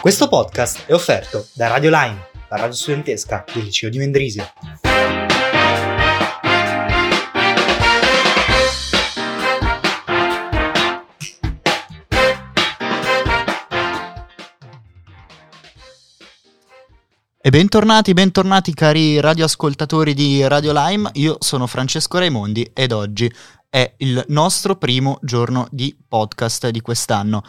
Questo podcast è offerto da Radio Line, la radio studentesca del liceo di Mendrisio. E bentornati, bentornati cari radioascoltatori di Radio Lime, io sono Francesco Raimondi ed oggi è il nostro primo giorno di podcast di quest'anno.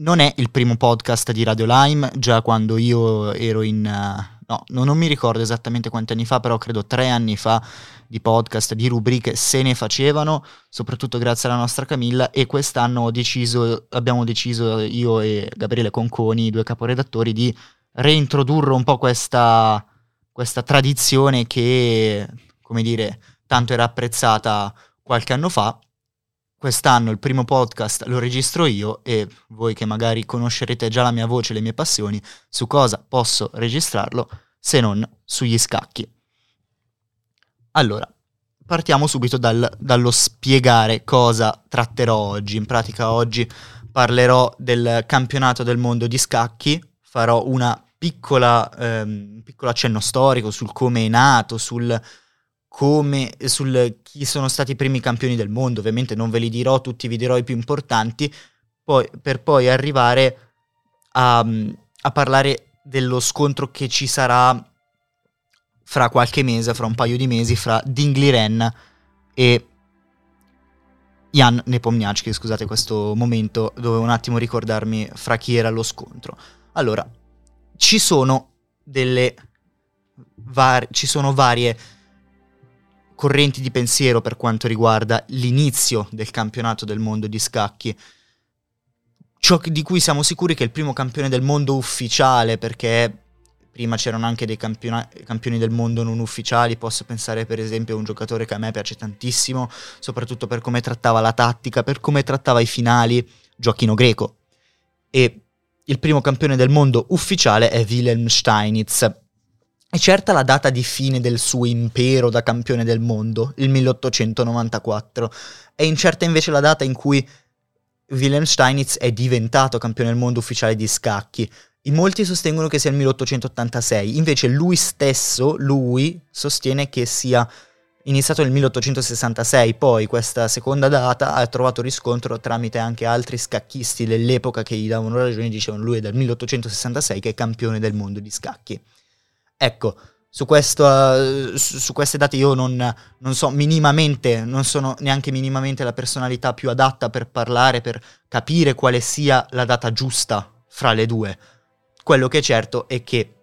Non è il primo podcast di Radio Lime, già quando io ero in... Uh, no, no, non mi ricordo esattamente quanti anni fa, però credo tre anni fa di podcast, di rubriche se ne facevano, soprattutto grazie alla nostra Camilla e quest'anno deciso, abbiamo deciso io e Gabriele Conconi, i due caporedattori, di reintrodurre un po' questa, questa tradizione che, come dire, tanto era apprezzata qualche anno fa. Quest'anno il primo podcast lo registro io e voi che magari conoscerete già la mia voce e le mie passioni, su cosa posso registrarlo se non sugli scacchi. Allora, partiamo subito dal, dallo spiegare cosa tratterò oggi. In pratica oggi parlerò del campionato del mondo di scacchi, farò una piccola, ehm, piccolo accenno storico sul come è nato, sul come, sul chi sono stati i primi campioni del mondo. Ovviamente non ve li dirò tutti, vi dirò i più importanti, poi, per poi arrivare a, a parlare dello scontro che ci sarà fra qualche mese, fra un paio di mesi, fra Dingli Ren e Jan Nepomniachtchi, scusate questo momento, dovevo un attimo ricordarmi fra chi era lo scontro. Allora, ci sono delle var- ci sono varie correnti di pensiero per quanto riguarda l'inizio del campionato del mondo di scacchi. Ciò di cui siamo sicuri che il primo campione del mondo ufficiale, perché prima c'erano anche dei campiona- campioni del mondo non ufficiali, posso pensare per esempio a un giocatore che a me piace tantissimo, soprattutto per come trattava la tattica, per come trattava i finali, Giochino Greco. E il primo campione del mondo ufficiale è Wilhelm Steinitz, è certa la data di fine del suo impero da campione del mondo, il 1894. È incerta invece la data in cui Wilhelm Steinitz è diventato campione del mondo ufficiale di scacchi. In molti sostengono che sia il 1886, invece lui stesso, lui, sostiene che sia iniziato nel 1866, poi questa seconda data ha trovato riscontro tramite anche altri scacchisti dell'epoca che gli davano ragione, dicevano lui è del 1866 che è campione del mondo di scacchi. Ecco, su, questo, su, su, queste date io non, non, so minimamente, non sono neanche minimamente la personalità più adatta per parlare, per capire quale sia la data giusta fra le due. Quello che è certo è che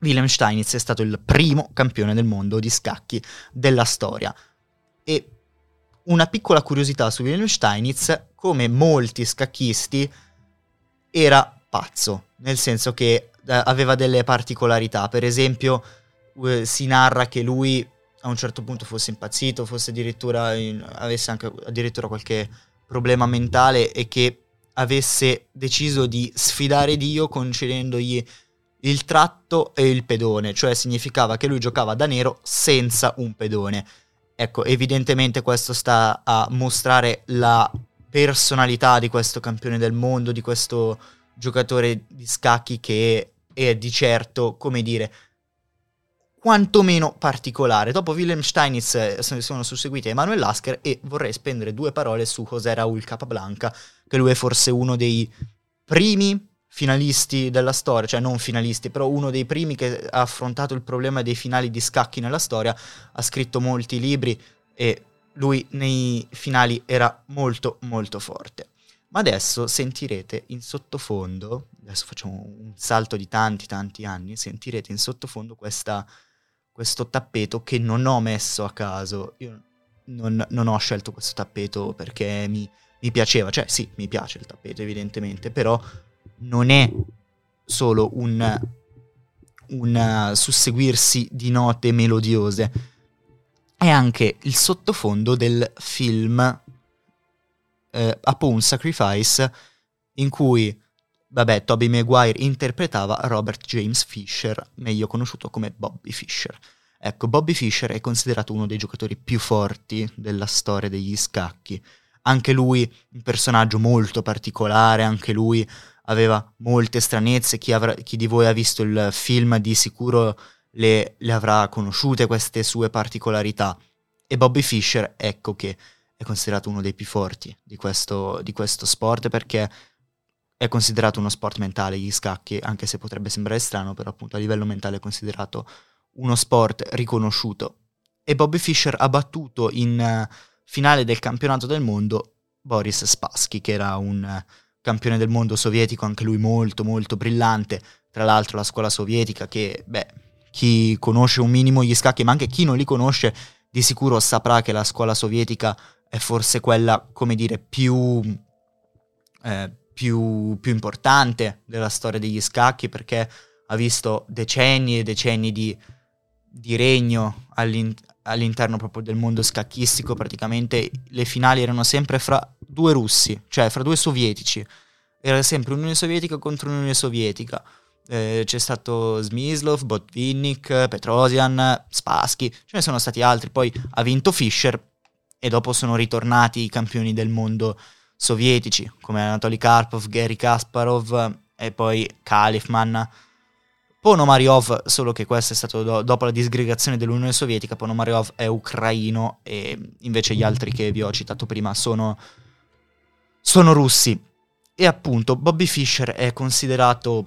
Wilhelm Steinitz è stato il primo campione del mondo di scacchi della storia. E una piccola curiosità su Wilhelm Steinitz, come molti scacchisti, era pazzo, nel senso che eh, aveva delle particolarità. Per esempio, eh, si narra che lui a un certo punto fosse impazzito, fosse addirittura in, avesse anche addirittura qualche problema mentale e che avesse deciso di sfidare Dio concedendogli il tratto e il pedone, cioè significava che lui giocava da nero senza un pedone. Ecco, evidentemente questo sta a mostrare la personalità di questo campione del mondo, di questo giocatore di scacchi che è di certo, come dire, quantomeno particolare. Dopo Wilhelm Steinitz sono susseguiti Emanuel Lasker e vorrei spendere due parole su José Raúl Capablanca, che lui è forse uno dei primi finalisti della storia, cioè non finalisti, però uno dei primi che ha affrontato il problema dei finali di scacchi nella storia, ha scritto molti libri e lui nei finali era molto molto forte. Ma adesso sentirete in sottofondo, adesso facciamo un salto di tanti tanti anni, sentirete in sottofondo questa, questo tappeto che non ho messo a caso. Io non, non ho scelto questo tappeto perché mi, mi piaceva, cioè sì, mi piace il tappeto evidentemente, però non è solo un, un susseguirsi di note melodiose, è anche il sottofondo del film eh, A Sacrifice in cui, vabbè, Toby Maguire interpretava Robert James Fisher, meglio conosciuto come Bobby Fisher. Ecco, Bobby Fischer è considerato uno dei giocatori più forti della storia degli scacchi. Anche lui un personaggio molto particolare, anche lui aveva molte stranezze, chi, avrà, chi di voi ha visto il film di sicuro le, le avrà conosciute queste sue particolarità. E Bobby Fischer, ecco che è considerato uno dei più forti di questo, di questo sport perché è considerato uno sport mentale gli scacchi, anche se potrebbe sembrare strano, però appunto a livello mentale è considerato uno sport riconosciuto. E Bobby Fischer ha battuto in uh, finale del campionato del mondo Boris Spassky, che era un uh, campione del mondo sovietico, anche lui molto molto brillante. Tra l'altro la scuola sovietica che, beh, chi conosce un minimo gli scacchi, ma anche chi non li conosce, di sicuro saprà che la scuola sovietica è forse quella, come dire, più... Eh, più, più importante della storia degli scacchi perché ha visto decenni e decenni di, di regno all'in- all'interno proprio del mondo scacchistico, praticamente. Le finali erano sempre fra due russi, cioè fra due sovietici, era sempre Unione Sovietica contro Unione Sovietica. Eh, c'è stato Smislov, Botvinnik, Petrosian, Spassky, ce ne sono stati altri, poi ha vinto Fischer e dopo sono ritornati i campioni del mondo sovietici come Anatoly Karpov, Gary Kasparov e poi Kalifman. Ponomariov, solo che questo è stato do- dopo la disgregazione dell'Unione Sovietica, Ponomariov è ucraino e invece gli altri che vi ho citato prima sono, sono russi. E appunto Bobby Fischer è considerato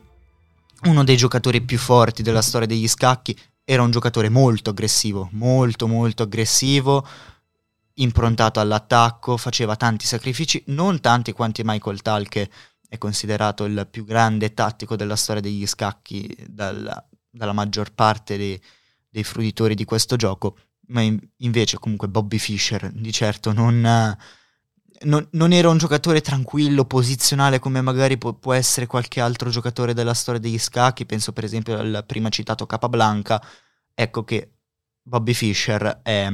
uno dei giocatori più forti della storia degli scacchi, era un giocatore molto aggressivo, molto molto aggressivo, improntato all'attacco, faceva tanti sacrifici, non tanti quanti Michael Tal che è considerato il più grande tattico della storia degli scacchi dalla, dalla maggior parte dei, dei, fruitori di questo gioco, ma in, invece comunque Bobby Fischer di certo non, non, non, era un giocatore tranquillo, posizionale come magari può, può, essere qualche altro giocatore della storia degli scacchi, penso per esempio al prima citato Capablanca, ecco che Bobby Fischer è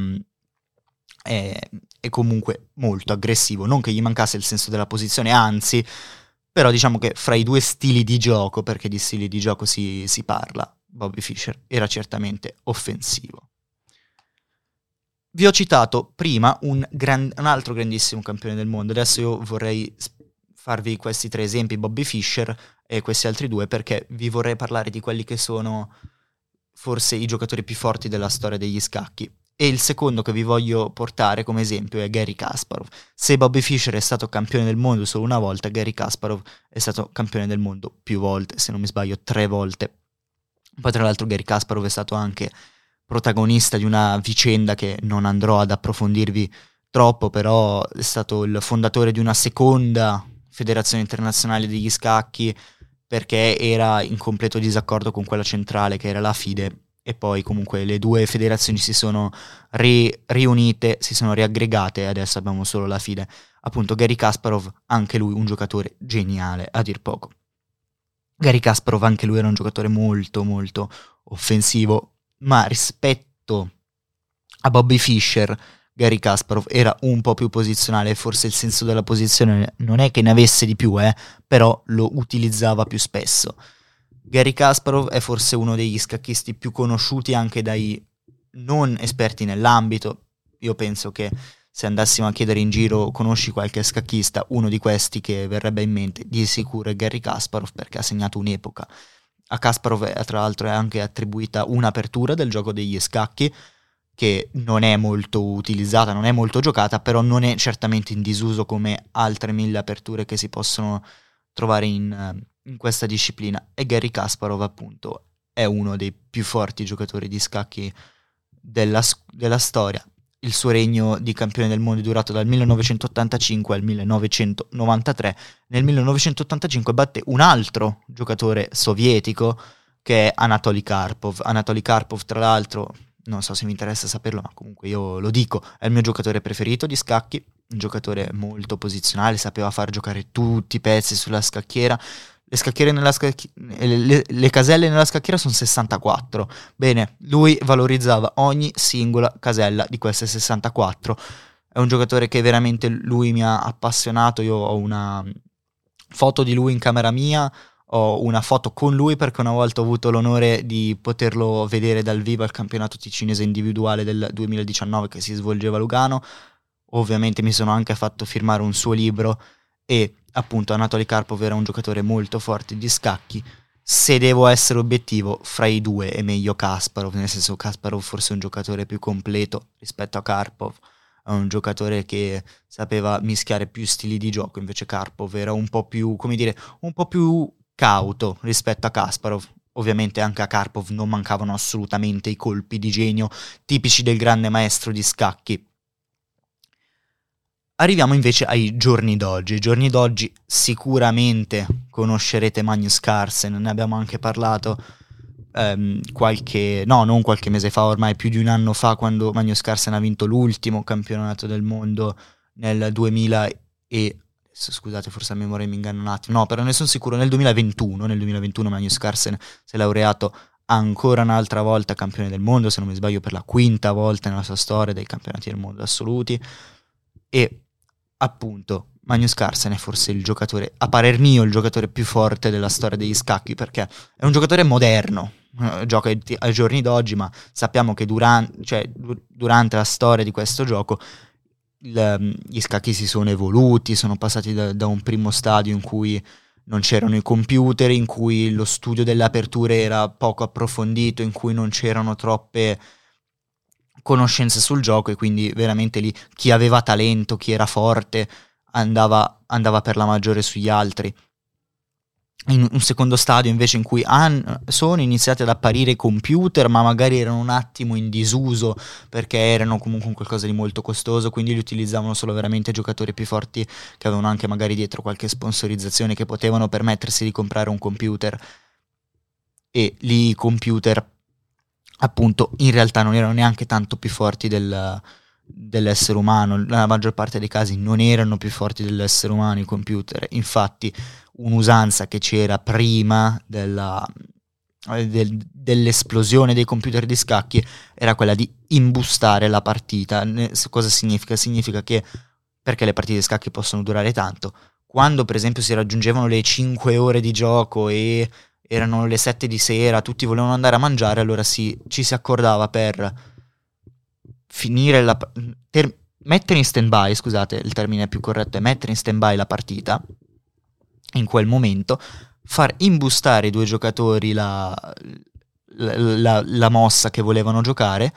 è, è comunque molto aggressivo, non che gli mancasse il senso della posizione, anzi, però diciamo che fra i due stili di gioco, perché di stili di gioco si, si parla, Bobby Fischer era certamente offensivo. Vi ho citato prima un, gran, un, altro grandissimo campione del mondo, adesso io vorrei farvi questi tre esempi, Bobby Fischer e questi altri due, perché vi vorrei parlare di quelli che sono forse i giocatori più forti della storia degli scacchi. E il secondo che vi voglio portare come esempio è Gary Kasparov. Se Bobby Fischer è stato campione del mondo solo una volta, Gary Kasparov è stato campione del mondo più volte, se non mi sbaglio tre volte. Poi tra l'altro Gary Kasparov è stato anche protagonista di una vicenda che non andrò ad approfondirvi troppo, però è stato il fondatore di una seconda federazione internazionale degli scacchi perché era in completo disaccordo con quella centrale che era la FIDE e poi comunque le due federazioni si sono ri- riunite, si sono riaggregate e adesso abbiamo solo la FIDE. Appunto Gary Kasparov, anche lui un giocatore geniale, a dir poco. Gary Kasparov anche lui era un giocatore molto molto offensivo, ma rispetto a Bobby Fischer, Gary Kasparov era un po' più posizionale, forse il senso della posizione non è che ne avesse di più, eh, però lo utilizzava più spesso. Gary Kasparov è forse uno degli scacchisti più conosciuti anche dai non esperti nell'ambito. Io penso che se andassimo a chiedere in giro conosci qualche scacchista, uno di questi che verrebbe in mente di sicuro è Gary Kasparov perché ha segnato un'epoca. A Kasparov è, tra l'altro è anche attribuita un'apertura del gioco degli scacchi che non è molto utilizzata, non è molto giocata, però non è certamente in disuso come altre mille aperture che si possono trovare in, in questa disciplina e Gary Kasparov appunto è uno dei più forti giocatori di scacchi della, della storia. Il suo regno di campione del mondo è durato dal 1985 al 1993. Nel 1985 batte un altro giocatore sovietico che è Anatoly Karpov. Anatoly Karpov, tra l'altro, non so se mi interessa saperlo, ma comunque io lo dico, è il mio giocatore preferito di scacchi, un giocatore molto posizionale, sapeva far giocare tutti i pezzi sulla scacchiera, le, nella scacchi- le, le, caselle nella scacchiera sono 64. Bene, lui valorizzava ogni singola casella di queste 64. È un giocatore che veramente lui mi ha appassionato. Io ho una foto di lui in camera mia, ho una foto con lui perché una volta ho avuto l'onore di poterlo vedere dal vivo al campionato ticinese individuale del 2019 che si svolgeva a Lugano. Ovviamente mi sono anche fatto firmare un suo libro e appunto Anatoly Karpov era un giocatore molto forte di scacchi. Se devo essere obiettivo, fra i due è meglio Kasparov, nel senso Kasparov forse è un giocatore più completo rispetto a Karpov, è un giocatore che sapeva mischiare più stili di gioco, invece Karpov era un po' più, come dire, un po' più cauto rispetto a Kasparov. Ovviamente anche a Karpov non mancavano assolutamente i colpi di genio tipici del grande maestro di scacchi, Arriviamo invece ai giorni d'oggi. I giorni d'oggi sicuramente conoscerete Magnus Carlsen, ne abbiamo anche parlato ehm, qualche, no, non qualche mese fa, ormai più di un anno fa, quando Magnus Carlsen ha vinto l'ultimo campionato del mondo nel 2000 e scusate, forse la memoria mi inganna un attimo, no, però ne sono sicuro, nel 2021, nel 2021 Magnus Carlsen si è laureato ancora un'altra volta campione del mondo, se non mi sbaglio per la quinta volta nella sua storia dei campionati del mondo assoluti e appunto Magnus Carlsen è forse il giocatore, a parer mio, il giocatore più forte della storia degli scacchi perché è un giocatore moderno, eh, gioca ai giorni d'oggi, ma sappiamo che duran- cioè, durante la storia di questo gioco il, gli scacchi si sono evoluti, sono passati da, da, un primo stadio in cui non c'erano i computer, in cui lo studio delle aperture era poco approfondito, in cui non c'erano troppe conoscenze sul gioco e quindi veramente lì chi aveva talento, chi era forte, andava, andava per la maggiore sugli altri. In un secondo stadio invece in cui han, sono iniziati ad apparire i computer ma magari erano un attimo in disuso perché erano comunque qualcosa di molto costoso quindi li utilizzavano solo veramente giocatori più forti che avevano anche magari dietro qualche sponsorizzazione che potevano permettersi di comprare un computer e lì i computer appunto in realtà non erano neanche tanto più forti del, dell'essere umano, nella maggior parte dei casi non erano più forti dell'essere umano i computer, infatti un'usanza che c'era prima della, del, dell'esplosione dei computer di scacchi era quella di imbustare la partita. Cosa significa? Significa che perché le partite di scacchi possono durare tanto, quando per esempio si raggiungevano le 5 ore di gioco e erano le 7 di sera, tutti volevano andare a mangiare, allora si, ci si accordava per finire la... Per mettere in stand by, scusate, il termine più corretto è mettere in stand by la partita in quel momento, far imbustare i due giocatori la, la, la, la mossa che volevano giocare,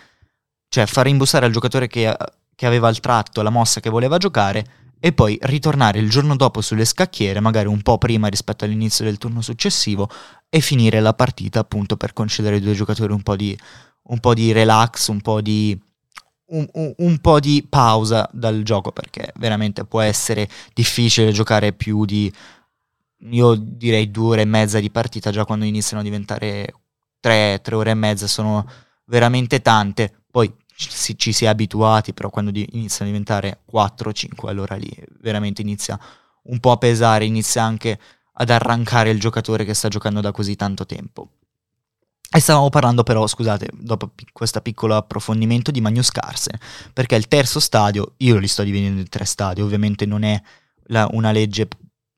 cioè far imbustare al giocatore che, che aveva il tratto la mossa che voleva giocare e poi ritornare il giorno dopo sulle scacchiere, magari un po' prima rispetto all'inizio del turno successivo, e finire la partita appunto per concedere ai due giocatori un po' di, un po di relax, un po' di, un, un, un po' di pausa dal gioco, perché veramente può essere difficile giocare più di, io direi due ore e mezza di partita, già quando iniziano a diventare tre, tre ore e mezza sono veramente tante. Poi ci, ci si è abituati, però quando di, iniziano a diventare 4-5, allora lì veramente inizia un po' a pesare, inizia anche ad arrancare il giocatore che sta giocando da così tanto tempo. E stavamo parlando però, scusate, dopo questo piccolo approfondimento di Magnus Carlsen, perché il terzo stadio, io li sto dividendo in tre stadi, ovviamente non è la, una legge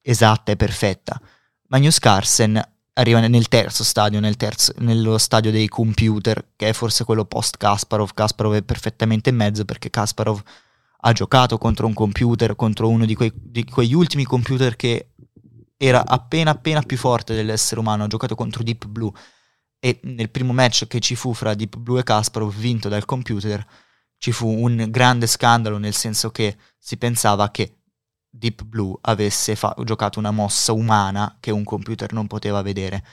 esatta e perfetta. Magnus Carlsen arriva nel terzo stadio, nel terzo, nello stadio dei computer, che è forse quello post Kasparov. Kasparov è perfettamente in mezzo perché Kasparov ha giocato contro un computer, contro uno di, quei, di quegli ultimi computer che era appena appena più forte dell'essere umano, ha giocato contro Deep Blue e nel primo match che ci fu fra Deep Blue e Kasparov vinto dal computer ci fu un grande scandalo nel senso che si pensava che Deep Blue avesse fa- giocato una mossa umana che un computer non poteva vedere.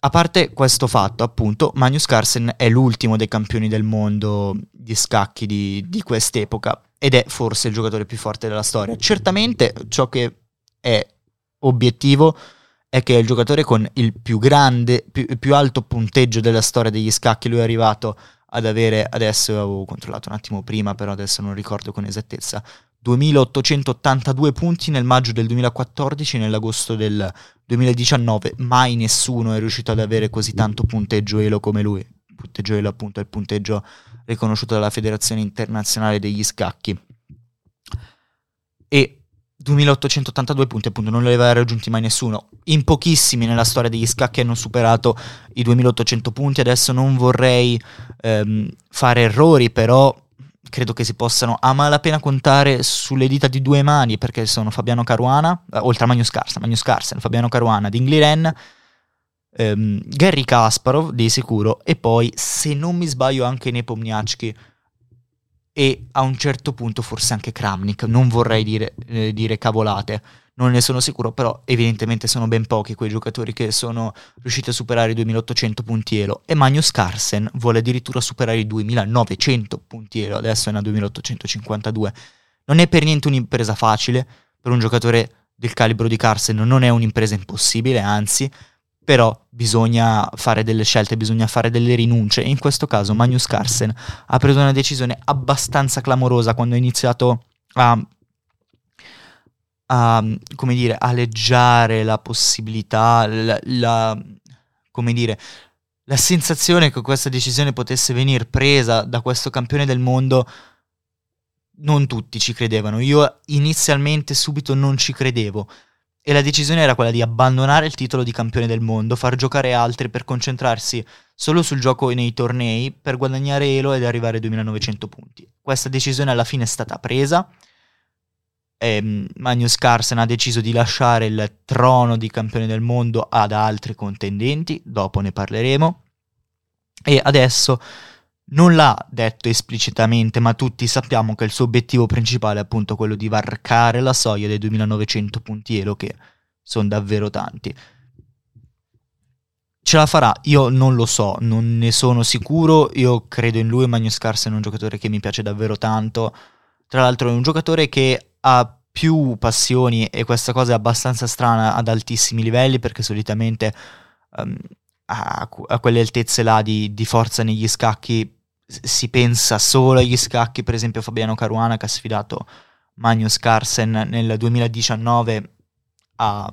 A parte questo fatto, appunto, Magnus Carlsen è l'ultimo dei campioni del mondo di scacchi di, di quest'epoca ed è forse il giocatore più forte della storia. Certamente ciò che è obiettivo è che è il giocatore con il più grande, più, più alto punteggio della storia degli scacchi. Lui è arrivato ad avere, adesso avevo controllato un attimo prima, però adesso non ricordo con esattezza, 2882 punti nel maggio del 2014 e nell'agosto del 2019. Mai nessuno è riuscito ad avere così tanto punteggio elo come lui. Punteggio elo appunto è il punteggio riconosciuto dalla Federazione Internazionale degli Scacchi. E 2882 punti appunto non li aveva raggiunti mai nessuno. In pochissimi nella storia degli scacchi hanno superato i 2800 punti. Adesso non vorrei ehm, fare errori, però credo che si possano a malapena contare sulle dita di due mani perché sono Fabiano Caruana, eh, oltre a Magnus Carlsen, Magnus Carlsen, Fabiano Caruana, Dingli Ren, ehm, Gary Kasparov di sicuro e poi se non mi sbaglio anche Nepomniachtchi e a un certo punto forse anche Kramnik, non vorrei dire, eh, dire cavolate, non ne sono sicuro, però evidentemente sono ben pochi quei giocatori che sono riusciti a superare i 2800 punti elo e Magnus Carlsen vuole addirittura superare i 2900 punti elo, adesso è a 2852. Non è per niente un'impresa facile, per un giocatore del calibro di Carlsen non è un'impresa impossibile, anzi, però bisogna fare delle scelte, bisogna fare delle rinunce e in questo caso Magnus Carlsen ha preso una decisione abbastanza clamorosa quando ha iniziato a a, come dire, aleggiare la possibilità, la, la, come dire, la sensazione che questa decisione potesse venire presa da questo campione del mondo, non tutti ci credevano. Io inizialmente subito non ci credevo. E la decisione era quella di abbandonare il titolo di campione del mondo, far giocare altri per concentrarsi solo sul gioco nei tornei, per guadagnare Elo ed arrivare ai 2900 punti. Questa decisione alla fine è stata presa ehm, Magnus Carlsen ha deciso di lasciare il trono di campione del mondo ad altri contendenti, dopo ne parleremo, e adesso non l'ha detto esplicitamente, ma tutti sappiamo che il suo obiettivo principale è appunto quello di varcare la soglia dei 2900 punti elo, che sono davvero tanti. Ce la farà? Io non lo so, non ne sono sicuro, io credo in lui, Magnus Carlsen è un giocatore che mi piace davvero tanto, tra l'altro è un giocatore che ha più passioni e questa cosa è abbastanza strana ad altissimi livelli perché solitamente um, a, a, quelle altezze là di, di, forza negli scacchi si pensa solo agli scacchi, per esempio Fabiano Caruana che ha sfidato Magnus Carlsen nel 2019 ha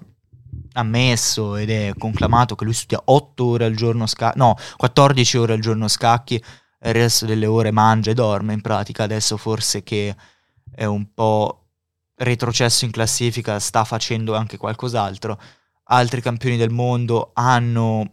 ammesso ed è conclamato che lui studia 8 ore al giorno scacchi, no, 14 ore al giorno scacchi, il resto delle ore mangia e dorme in pratica, adesso forse che è un po' retrocesso in classifica, sta facendo anche qualcos'altro. Altri campioni del mondo hanno,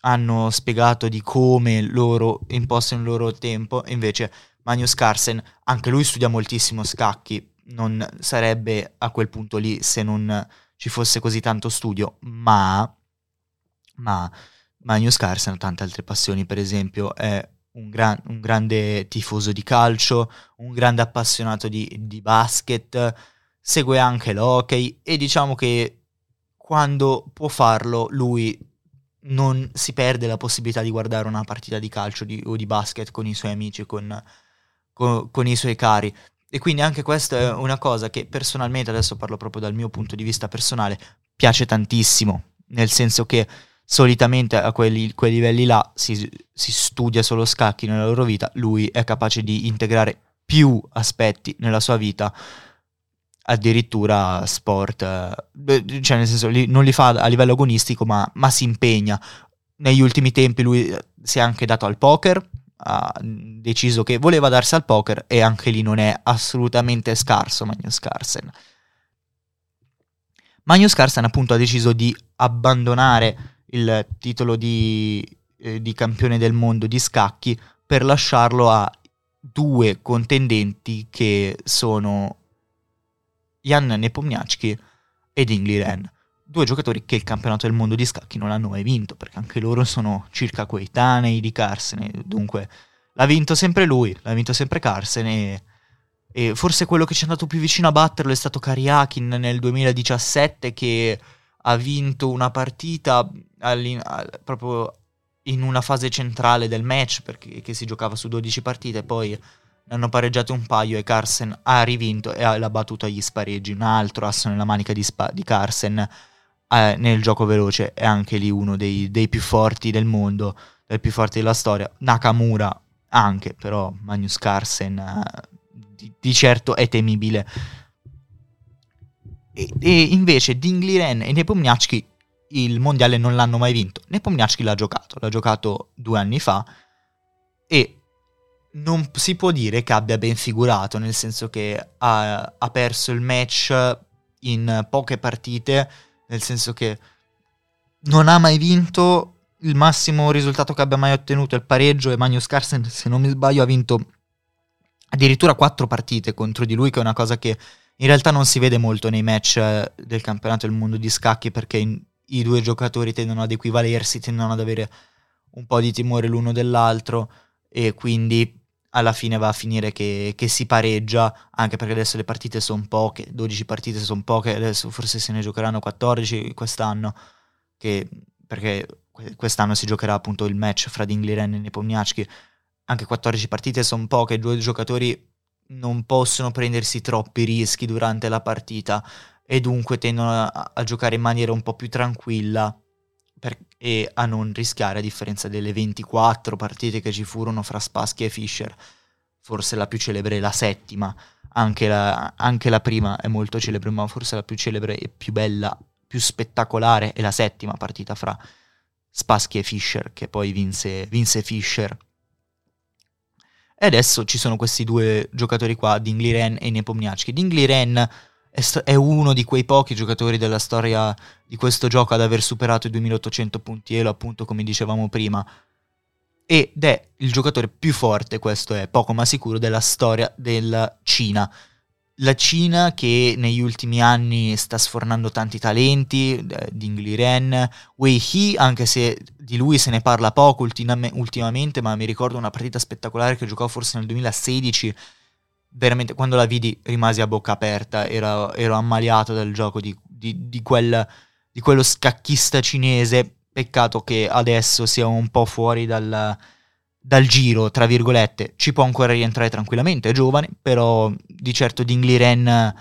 hanno spiegato di come loro impostano il loro tempo, invece Magnus Carlsen, anche lui studia moltissimo scacchi, non sarebbe a quel punto lì se non ci fosse così tanto studio, ma, ma Magnus Carlsen ha tante altre passioni, per esempio è un, gran, un, grande tifoso di calcio, un grande appassionato di, di basket, segue anche l'hockey e diciamo che quando può farlo lui non si perde la possibilità di guardare una partita di calcio di, o di basket con i suoi amici, con, con, con, i suoi cari. E quindi anche questa è una cosa che personalmente, adesso parlo proprio dal mio punto di vista personale, piace tantissimo, nel senso che solitamente a quelli, quei livelli là si, si, studia solo scacchi nella loro vita, lui è capace di integrare più aspetti nella sua vita, addirittura sport, eh, cioè nel senso non li fa a livello agonistico ma, ma si impegna. Negli ultimi tempi lui eh, si è anche dato al poker, ha deciso che voleva darsi al poker e anche lì non è assolutamente scarso Magnus Carlsen. Magnus Carlsen appunto ha deciso di abbandonare il titolo di, eh, di campione del mondo di scacchi per lasciarlo a due contendenti che sono Jan Nepomniachtchi ed Ingli Ren. Due giocatori che il campionato del mondo di scacchi non hanno mai vinto, perché anche loro sono circa coetanei di Carsen. Dunque, l'ha vinto sempre lui, l'ha vinto sempre Carsen e, e forse quello che ci è andato più vicino a batterlo è stato Kariakin nel 2017 che ha vinto una partita proprio in una fase centrale del match perché si giocava su 12 partite poi ne hanno pareggiato un paio e Carsen ha rivinto e l'ha battuto agli spareggi. Un altro asso nella manica di, spa- di Carsen eh, nel gioco veloce è anche lì uno dei, dei più forti del mondo dei più forti della storia. Nakamura anche però Magnus Carsen eh, di, di certo è temibile. E, e invece Dingli Ren e Nepomniachtchi il mondiale non l'hanno mai vinto. Nepomniachtchi l'ha giocato, l'ha giocato due anni fa e non si può dire che abbia ben figurato, nel senso che ha, ha perso il match in poche partite, nel senso che non ha mai vinto, il massimo risultato che abbia mai ottenuto è il pareggio e Magnus Carlsen, se non mi sbaglio, ha vinto addirittura quattro partite contro di lui, che è una cosa che in realtà non si vede molto nei match eh, del campionato del mondo di scacchi perché in, i due giocatori tendono ad equivalersi, tendono ad avere un po' di timore l'uno dell'altro e quindi alla fine va a finire che, che si pareggia, anche perché adesso le partite sono poche, 12 partite sono poche, adesso forse se ne giocheranno 14 quest'anno, che, perché quest'anno si giocherà appunto il match fra Dingliren e Nepomniachtchi, anche 14 partite sono poche, due giocatori non possono prendersi troppi rischi durante la partita e dunque tendono a, a giocare in maniera un po' più tranquilla per, e a non rischiare a differenza delle 24 partite che ci furono fra Spassky e Fischer. Forse la più celebre è la settima, anche la, anche la prima è molto celebre, ma forse la più celebre e più bella, più spettacolare è la settima partita fra Spassky e Fischer, che poi vinse, vinse Fischer. E adesso ci sono questi due giocatori qua, Dingli Ren e Nepomniachtchi. Dingli Ren è, uno di quei pochi giocatori della storia di questo gioco ad aver superato i 2800 punti elo, appunto come dicevamo prima. Ed è il giocatore più forte, questo è poco ma sicuro, della storia della Cina la Cina che negli ultimi anni sta sfornando tanti talenti, eh, Dingli Ren, Wei He, anche se di lui se ne parla poco ultima- ultimamente, ma mi ricordo una partita spettacolare che giocò forse nel 2016, veramente quando la vidi rimasi a bocca aperta, ero, ero ammaliato dal gioco di, di, di, quel, di quello scacchista cinese, peccato che adesso sia un po' fuori dal dal giro, tra virgolette, ci può ancora rientrare tranquillamente, è giovane, però di certo Dingli Ren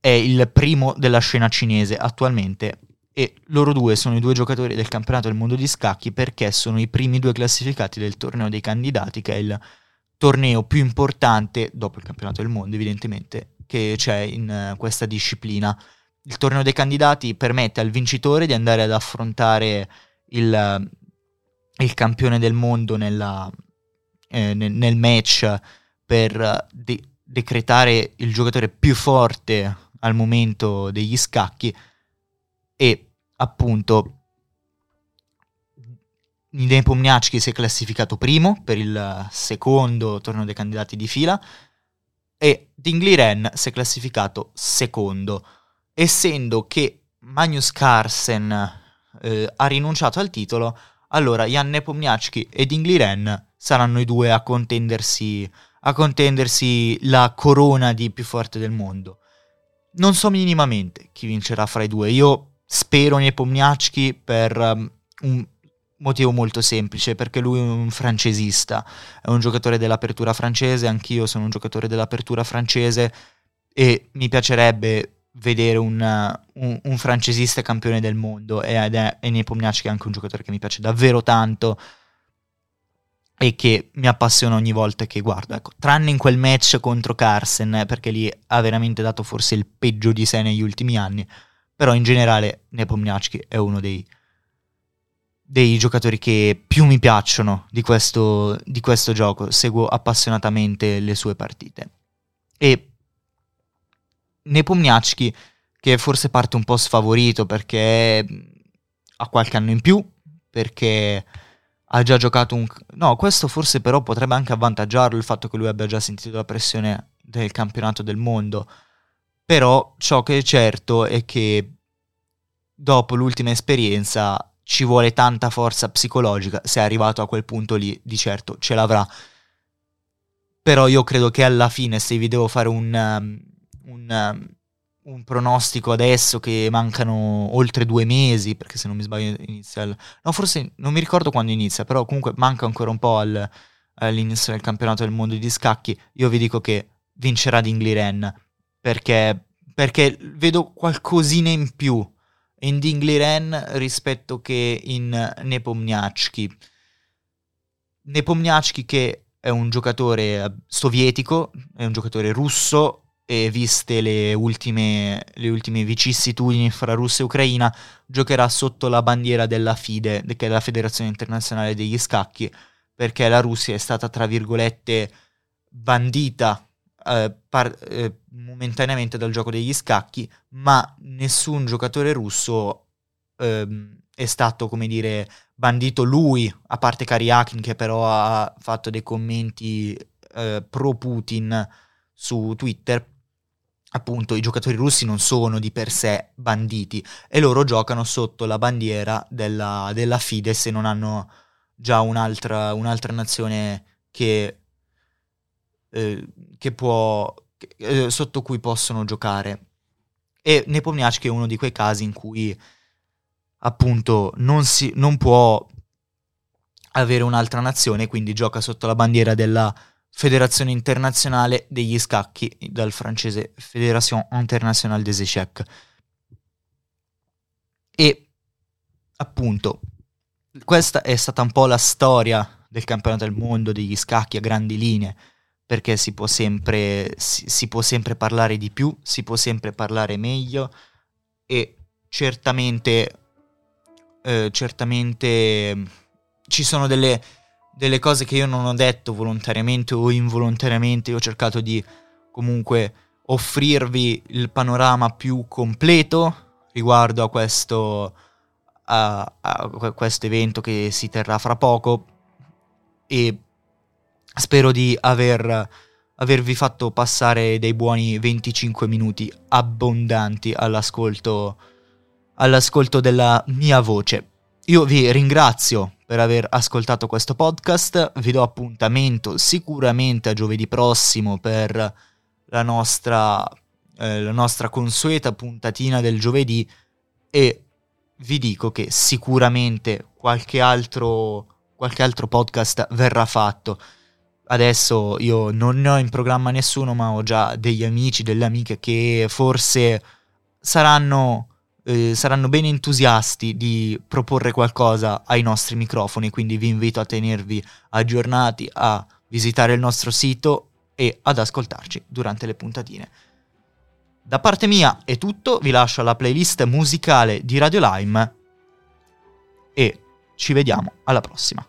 è il primo della scena cinese attualmente. E loro due sono i due giocatori del campionato del mondo di scacchi perché sono i primi due classificati del torneo dei candidati, che è il torneo più importante, dopo il campionato del mondo evidentemente, che c'è in uh, questa disciplina. Il torneo dei candidati permette al vincitore di andare ad affrontare il il campione del mondo nella, eh, nel, nel, match per de- decretare il giocatore più forte al momento degli scacchi e appunto Nepomniachtchi si è classificato primo per il secondo torneo dei candidati di fila e Dingli Ren si è classificato secondo essendo che Magnus Carlsen eh, ha rinunciato al titolo allora Jan Nepomniachtchi ed Ingli Ren saranno i due a contendersi, a contendersi la corona di più forte del mondo. Non so minimamente chi vincerà fra i due. Io spero Nepomniachtchi per um, un motivo molto semplice, perché lui è un francesista, è un giocatore dell'apertura francese, anch'io sono un giocatore dell'apertura francese e mi piacerebbe vedere un, un, un, francesista campione del mondo ed è, è Nepomniachtchi anche un giocatore che mi piace davvero tanto e che mi appassiona ogni volta che guardo. Ecco, tranne in quel match contro Carsen, perché lì ha veramente dato forse il peggio di sé negli ultimi anni, però in generale Nepomniachtchi è uno dei, dei giocatori che più mi piacciono di questo, di questo gioco, seguo appassionatamente le sue partite. E Nepomniachtchi, che forse parte un po' sfavorito perché ha qualche anno in più, perché ha già giocato un... No, questo forse però potrebbe anche avvantaggiarlo il fatto che lui abbia già sentito la pressione del campionato del mondo. Però ciò che è certo è che dopo l'ultima esperienza ci vuole tanta forza psicologica. Se è arrivato a quel punto lì, di certo ce l'avrà. Però io credo che alla fine, se vi devo fare un, um, un, um, un, pronostico adesso che mancano oltre due mesi, perché se non mi sbaglio inizia il... No, forse non mi ricordo quando inizia, però comunque manca ancora un po' al, all'inizio del campionato del mondo di scacchi. Io vi dico che vincerà Dingli Ren, perché, perché vedo qualcosina in più in Dingli Ren rispetto che in Nepomniachtchi. Nepomniachtchi che è un giocatore sovietico, è un giocatore russo, e viste le ultime, le ultime vicissitudini fra Russia e Ucraina, giocherà sotto la bandiera della FIDE, che è la Federazione Internazionale degli Scacchi, perché la Russia è stata, tra virgolette, bandita eh, par- eh, momentaneamente dal gioco degli scacchi, ma nessun giocatore russo eh, è stato, come dire, bandito lui, a parte Kariakin che però ha fatto dei commenti eh, pro Putin su Twitter, appunto i giocatori russi non sono di per sé banditi e loro giocano sotto la bandiera della, della Fides e non hanno già un'altra, un'altra nazione che, eh, che può, eh, sotto cui possono giocare. E Nepomniachtchi è uno di quei casi in cui appunto non, si, non può avere un'altra nazione, quindi gioca sotto la bandiera della Federazione internazionale degli scacchi, dal francese Fédération internationale des échecs. E appunto, questa è stata un po' la storia del campionato del mondo degli scacchi a grandi linee, perché si può sempre, si, si può sempre parlare di più, si può sempre parlare meglio e certamente, eh, certamente ci sono delle delle cose che io non ho detto volontariamente o involontariamente, io ho cercato di comunque offrirvi il panorama più completo riguardo a questo, a, a questo evento che si terrà fra poco e spero di aver, avervi fatto passare dei buoni 25 minuti abbondanti all'ascolto, all'ascolto della mia voce. Io vi ringrazio per aver ascoltato questo podcast, vi do appuntamento sicuramente a giovedì prossimo per la nostra, eh, la nostra consueta puntatina del giovedì e vi dico che sicuramente qualche altro, qualche altro podcast verrà fatto. Adesso io non ne ho in programma nessuno, ma ho già degli amici, delle amiche che forse saranno eh, saranno ben entusiasti di proporre qualcosa ai nostri microfoni, quindi vi invito a tenervi aggiornati, a visitare il nostro sito e ad ascoltarci durante le puntatine. Da parte mia è tutto, vi lascio alla playlist musicale di Radio Lime e ci vediamo alla prossima.